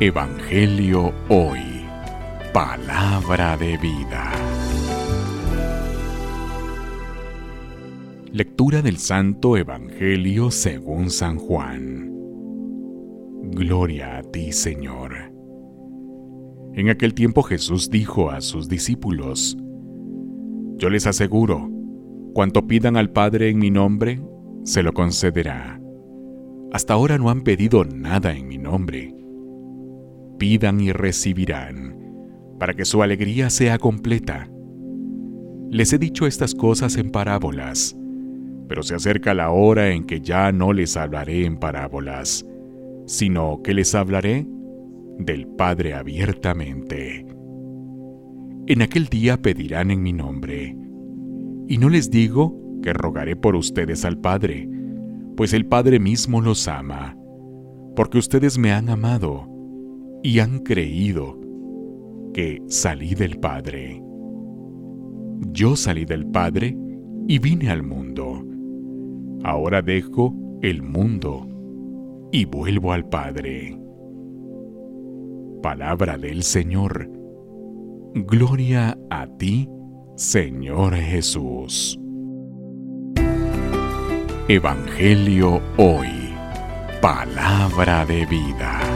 Evangelio Hoy. Palabra de vida. Lectura del Santo Evangelio según San Juan. Gloria a ti, Señor. En aquel tiempo Jesús dijo a sus discípulos, Yo les aseguro, cuanto pidan al Padre en mi nombre, se lo concederá. Hasta ahora no han pedido nada en mi nombre pidan y recibirán, para que su alegría sea completa. Les he dicho estas cosas en parábolas, pero se acerca la hora en que ya no les hablaré en parábolas, sino que les hablaré del Padre abiertamente. En aquel día pedirán en mi nombre, y no les digo que rogaré por ustedes al Padre, pues el Padre mismo los ama, porque ustedes me han amado y han creído que salí del Padre. Yo salí del Padre y vine al mundo. Ahora dejo el mundo y vuelvo al Padre. Palabra del Señor. Gloria a ti, Señor Jesús. Evangelio hoy. Palabra de vida.